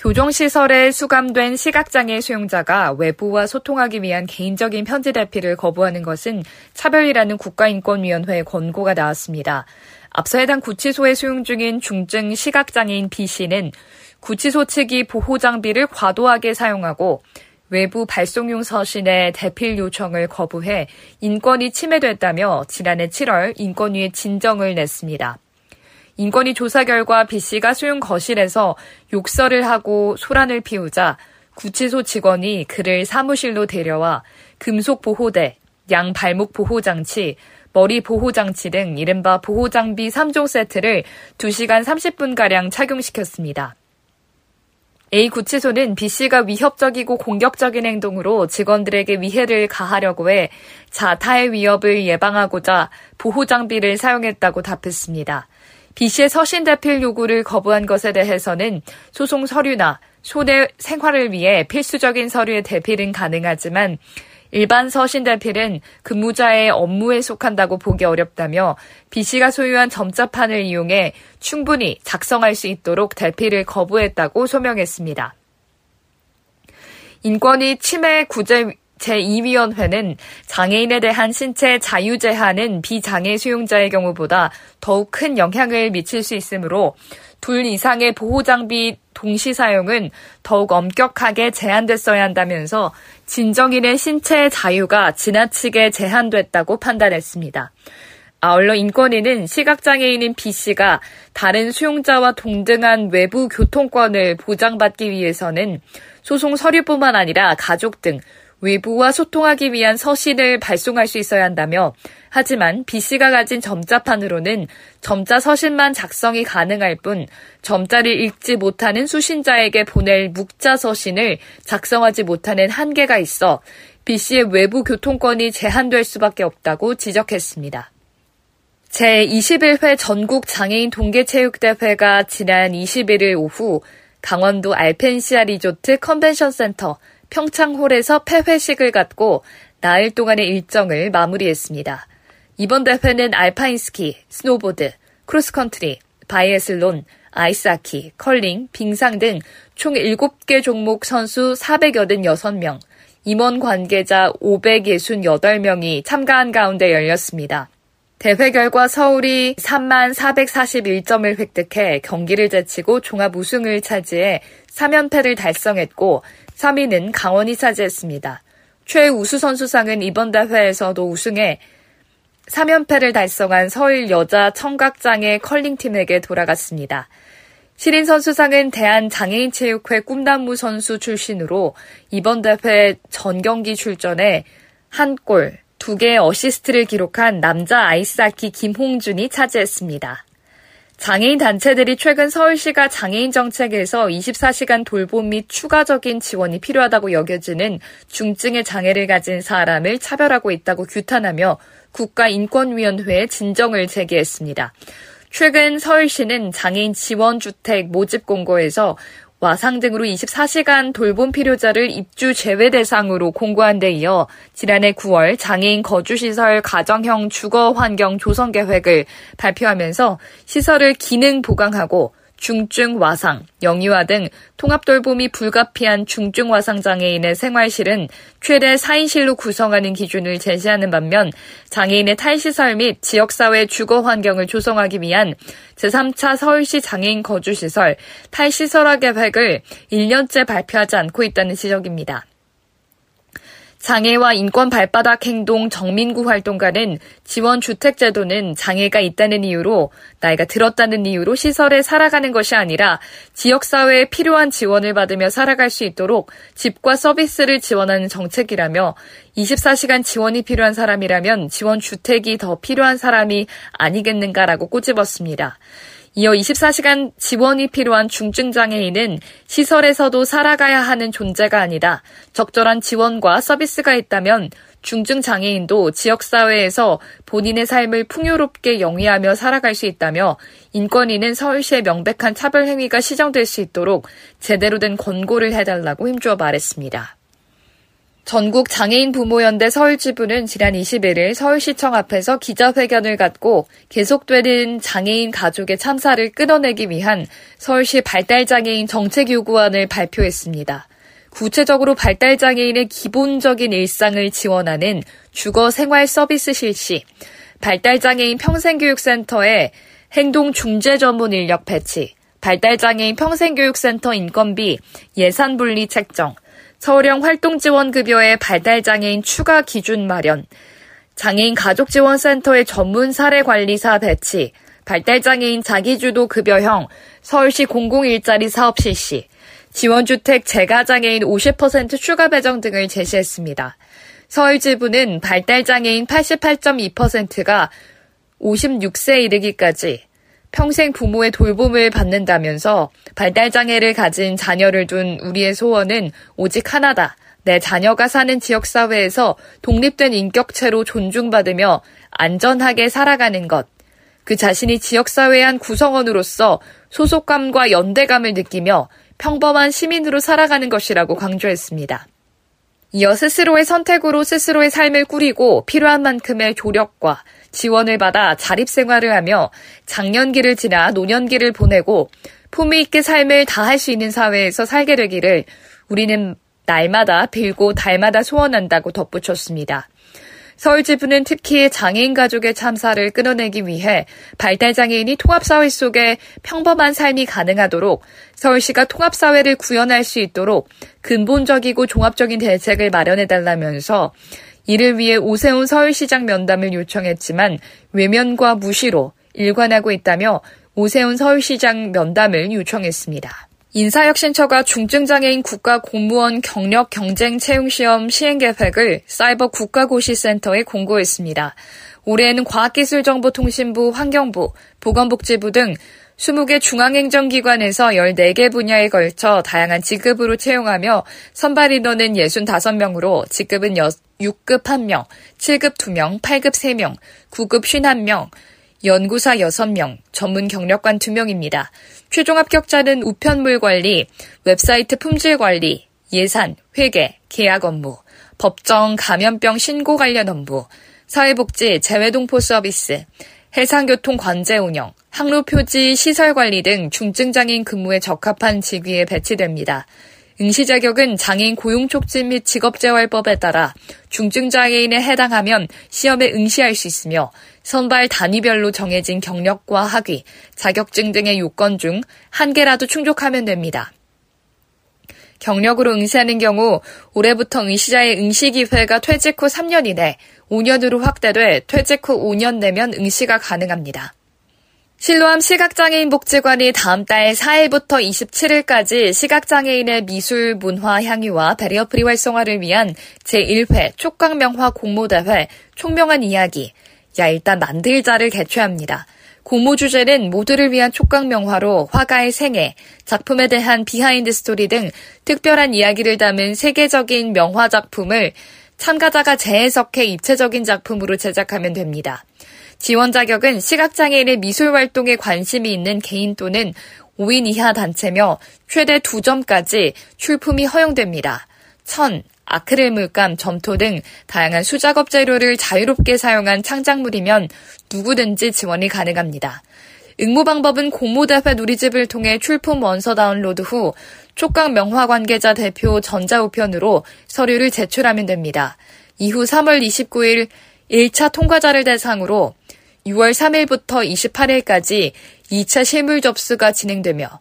교정시설에 수감된 시각장애 수용자가 외부와 소통하기 위한 개인적인 편지 대필을 거부하는 것은 차별이라는 국가인권위원회의 권고가 나왔습니다. 앞서 해당 구치소에 수용 중인 중증 시각장애인 B씨는 구치소 측이 보호장비를 과도하게 사용하고 외부 발송용 서신의 대필 요청을 거부해 인권이 침해됐다며 지난해 7월 인권위에 진정을 냈습니다. 인권위 조사 결과 B씨가 수용 거실에서 욕설을 하고 소란을 피우자 구치소 직원이 그를 사무실로 데려와 금속 보호대, 양 발목 보호 장치, 머리 보호 장치 등 이른바 보호 장비 3종 세트를 2시간 30분 가량 착용시켰습니다. A 구치소는 B씨가 위협적이고 공격적인 행동으로 직원들에게 위해를 가하려고 해 자타의 위협을 예방하고자 보호 장비를 사용했다고 답했습니다. B씨의 서신 대필 요구를 거부한 것에 대해서는 소송 서류나 소내 생활을 위해 필수적인 서류의 대필은 가능하지만 일반 서신 대필은 근무자의 업무에 속한다고 보기 어렵다며 B씨가 소유한 점자판을 이용해 충분히 작성할 수 있도록 대필을 거부했다고 소명했습니다. 인권위 침해 구제 제2위원회는 장애인에 대한 신체 자유 제한은 비장애 수용자의 경우보다 더욱 큰 영향을 미칠 수 있으므로 둘 이상의 보호 장비 동시 사용은 더욱 엄격하게 제한됐어야 한다면서 진정인의 신체 자유가 지나치게 제한됐다고 판단했습니다. 아울러 인권위는 시각장애인인 B씨가 다른 수용자와 동등한 외부 교통권을 보장받기 위해서는 소송 서류뿐만 아니라 가족 등 외부와 소통하기 위한 서신을 발송할 수 있어야 한다며 하지만 B씨가 가진 점자판으로는 점자 서신만 작성이 가능할 뿐 점자를 읽지 못하는 수신자에게 보낼 묵자 서신을 작성하지 못하는 한계가 있어 B씨의 외부 교통권이 제한될 수밖에 없다고 지적했습니다. 제21회 전국 장애인 동계체육대회가 지난 21일 오후 강원도 알펜시아 리조트 컨벤션 센터 평창홀에서 폐회식을 갖고 나흘 동안의 일정을 마무리했습니다. 이번 대회는 알파인 스키, 스노보드, 크로스컨트리, 바이애슬론, 아이스하키, 컬링, 빙상 등 총 7개 종목 선수 486명, 임원 관계자 568명이 참가한 가운데 열렸습니다. 대회 결과 서울이 3만 441점을 획득해 경기를 제치고 종합 우승을 차지해 3연패를 달성했고 3위는 강원이 차지했습니다. 최우수 선수상은 이번 대회에서도 우승해 3연패를 달성한 서울 여자 청각장애 컬링팀에게 돌아갔습니다. 시린 선수상은 대한장애인체육회 꿈나무 선수 출신으로 이번 대회 전 경기 출전에 한 골, 두 개의 어시스트를 기록한 남자 아이스하키 김홍준이 차지했습니다. 장애인 단체들이 최근 서울시가 장애인 정책에서 24시간 돌봄 및 추가적인 지원이 필요하다고 여겨지는 중증의 장애를 가진 사람을 차별하고 있다고 규탄하며 국가인권위원회에 진정을 제기했습니다. 최근 서울시는 장애인 지원주택 모집 공고에서 와상 등으로 24시간 돌봄 필요자를 입주 제외 대상으로 공고한 데 이어 지난해 9월 장애인 거주시설 가정형 주거 환경 조성 계획을 발표하면서 시설을 기능 보강하고 중증 와상, 영유아 등 통합 돌봄이 불가피한 중증 와상 장애인의 생활실은 최대 4인실로 구성하는 기준을 제시하는 반면 장애인의 탈시설 및 지역사회 주거 환경을 조성하기 위한 제3차 서울시 장애인 거주시설 탈시설화 계획을 1년째 발표하지 않고 있다는 지적입니다. 장애와 인권 발바닥 행동 정민구 활동가는 지원 주택 제도는 장애가 있다는 이유로 나이가 들었다는 이유로 시설에 살아가는 것이 아니라 지역 사회에 필요한 지원을 받으며 살아갈 수 있도록 집과 서비스를 지원하는 정책이라며 24시간 지원이 필요한 사람이라면 지원 주택이 더 필요한 사람이 아니겠는가라고 꼬집었습니다. 이어 24시간 지원이 필요한 중증 장애인은 시설에서도 살아가야 하는 존재가 아니다. 적절한 지원과 서비스가 있다면 중증 장애인도 지역사회에서 본인의 삶을 풍요롭게 영위하며 살아갈 수 있다며 인권위는 서울시의 명백한 차별 행위가 시정될 수 있도록 제대로 된 권고를 해달라고 힘주어 말했습니다. 전국 장애인 부모연대 서울지부는 지난 21일 서울시청 앞에서 기자회견을 갖고 계속되는 장애인 가족의 참사를 끊어내기 위한 서울시 발달장애인 정책 요구안을 발표했습니다. 구체적으로 발달장애인의 기본적인 일상을 지원하는 주거 생활 서비스 실시, 발달장애인 평생교육센터의 행동 중재 전문 인력 배치, 발달장애인 평생교육센터 인건비 예산 분리 책정, 서울형 활동지원급여의 발달장애인 추가 기준 마련, 장애인 가족지원센터의 전문 사례관리사 배치, 발달장애인 자기주도 급여형. 서울시 공공일자리 사업 실시, 지원주택 재가장애인 50% 추가 배정 등을 제시했습니다. 서울지부는 발달장애인 88.2%가 56세 이르기까지 평생 부모의 돌봄을 받는다면서 발달장애를 가진 자녀를 둔 우리의 소원은 오직 하나다. 내 자녀가 사는 지역사회에서 독립된 인격체로 존중받으며 안전하게 살아가는 것. 그 자신이 지역사회의 한 구성원으로서 소속감과 연대감을 느끼며 평범한 시민으로 살아가는 것이라고 강조했습니다. 이어 스스로의 선택으로 스스로의 삶을 꾸리고 필요한 만큼의 조력과 지원을 받아 자립생활을 하며 장년기를 지나 노년기를 보내고 품위 있게 삶을 다할 수 있는 사회에서 살게 되기를 우리는 날마다 빌고 달마다 소원한다고 덧붙였습니다. 서울지부는 특히 장애인 가족의 참사를 끊어내기 위해 발달장애인이 통합사회 속에 평범한 삶이 가능하도록 서울시가 통합사회를 구현할 수 있도록 근본적이고 종합적인 대책을 마련해달라면서 이를 위해 오세훈 서울시장 면담을 요청했지만 외면과 무시로 일관하고 있다며 오세훈 서울시장 면담을 요청했습니다. 인사혁신처가 중증장애인 국가 공무원 경력 경쟁 채용시험 시행 계획을 사이버 국가고시센터에 공고했습니다. 올해에는 과학기술정보통신부, 환경부, 보건복지부 등 20개 중앙행정기관에서 14개 분야에 걸쳐 다양한 직급으로 채용하며 선발 인원은 65명으로 직급은 6급 1명, 7급 2명, 8급 3명, 9급 51명, 연구사 6명, 전문 경력관 2명입니다. 최종 합격자는 우편물 관리, 웹사이트 품질 관리, 예산, 회계, 계약 업무, 법정 감염병 신고 관련 업무, 사회복지, 재외동포 서비스, 해상교통 관제 운영, 항로 표지 시설 관리 등 중증 장애인 근무에 적합한 직위에 배치됩니다. 응시 자격은 장애인 고용 촉진 및 직업재활법에 따라 중증 장애인에 해당하면 시험에 응시할 수 있으며 선발 단위별로 정해진 경력과 학위, 자격증 등의 요건 중 한 개라도 충족하면 됩니다. 경력으로 응시하는 경우 올해부터 응시자의 응시 기회가 퇴직 후 3년에서 5년으로 확대돼 퇴직 후 5년 내면 응시가 가능합니다. 실로암 시각장애인 복지관이 다음 달 4일부터 27일까지 시각장애인의 미술, 문화, 향유와 barrier free 활성화를 위한 제1회 촉각명화 공모대회 총명한 이야기, 야 일단 만들자를 개최합니다. 공모 주제는 모두를 위한 촉각명화로 화가의 생애, 작품에 대한 behind story 등 특별한 이야기를 담은 세계적인 명화 작품을 참가자가 재해석해 입체적인 작품으로 제작하면 됩니다. 지원 자격은 시각장애인의 미술 활동에 관심이 있는 개인 또는 5인 이하 단체며 최대 2점까지 출품이 허용됩니다. 천, 아크릴 물감, 점토 등 다양한 수작업 재료를 자유롭게 사용한 창작물이면 누구든지 지원이 가능합니다. 응모 방법은 공모대회 누리집을 통해 출품 원서 다운로드 후 촉각 명화 관계자 대표 전자우편으로 서류를 제출하면 됩니다. 이후 3월 29일 1차 통과자를 대상으로 6월 3일부터 28일까지 2차 실물 접수가 진행되며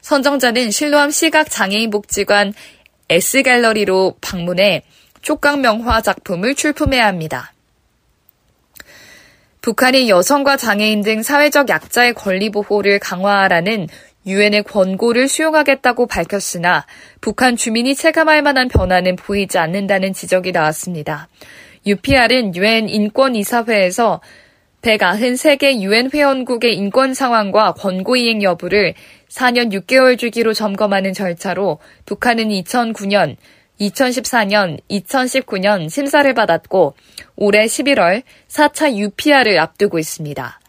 선정자는 실로암 시각장애인복지관 S갤러리로 방문해 촉각명화 작품을 출품해야 합니다. 북한이 여성과 장애인 등 사회적 약자의 권리 보호를 강화하라는 유엔의 권고를 수용하겠다고 밝혔으나 북한 주민이 체감할 만한 변화는 보이지 않는다는 지적이 나왔습니다. UPR은 유엔 인권이사회에서 193개 유엔 회원국의 인권 상황과 권고 이행 여부를 4년 6개월 주기로 점검하는 절차로 북한은 2009년, 2014년, 2019년 심사를 받았고 올해 11월 4차 UPR을 앞두고 있습니다.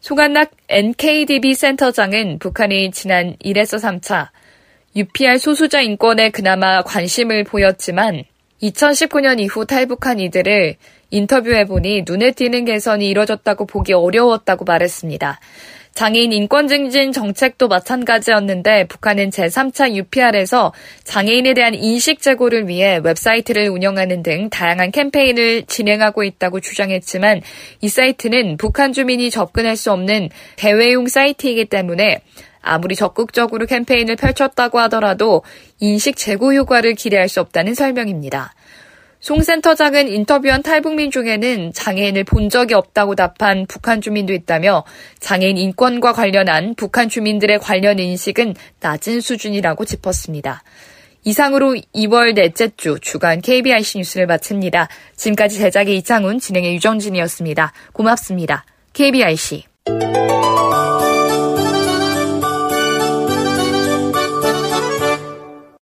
송한락 NKDB 센터장은 북한이 지난 1에서 3차 UPR 소수자 인권에 그나마 관심을 보였지만 2019년 이후 탈북한 이들을 인터뷰해보니 눈에 띄는 개선이 이뤄졌다고 보기 어려웠다고 말했습니다. 장애인 인권 증진 정책도 마찬가지였는데 북한은 제3차 UPR에서 장애인에 대한 인식 제고를 위해 웹사이트를 운영하는 등 다양한 캠페인을 진행하고 있다고 주장했지만 이 사이트는 북한 주민이 접근할 수 없는 대외용 사이트이기 때문에 아무리 적극적으로 캠페인을 펼쳤다고 하더라도 인식 제고 효과를 기대할 수 없다는 설명입니다. 송 센터장은 인터뷰한 탈북민 중에는 장애인을 본 적이 없다고 답한 북한 주민도 있다며 장애인 인권과 관련한 북한 주민들의 관련 인식은 낮은 수준이라고 짚었습니다. 이상으로 2월 넷째 주 주간 KBIC 뉴스를 마칩니다. 지금까지 제작의 이창훈, 진행의 유정진이었습니다. 고맙습니다. KBIC.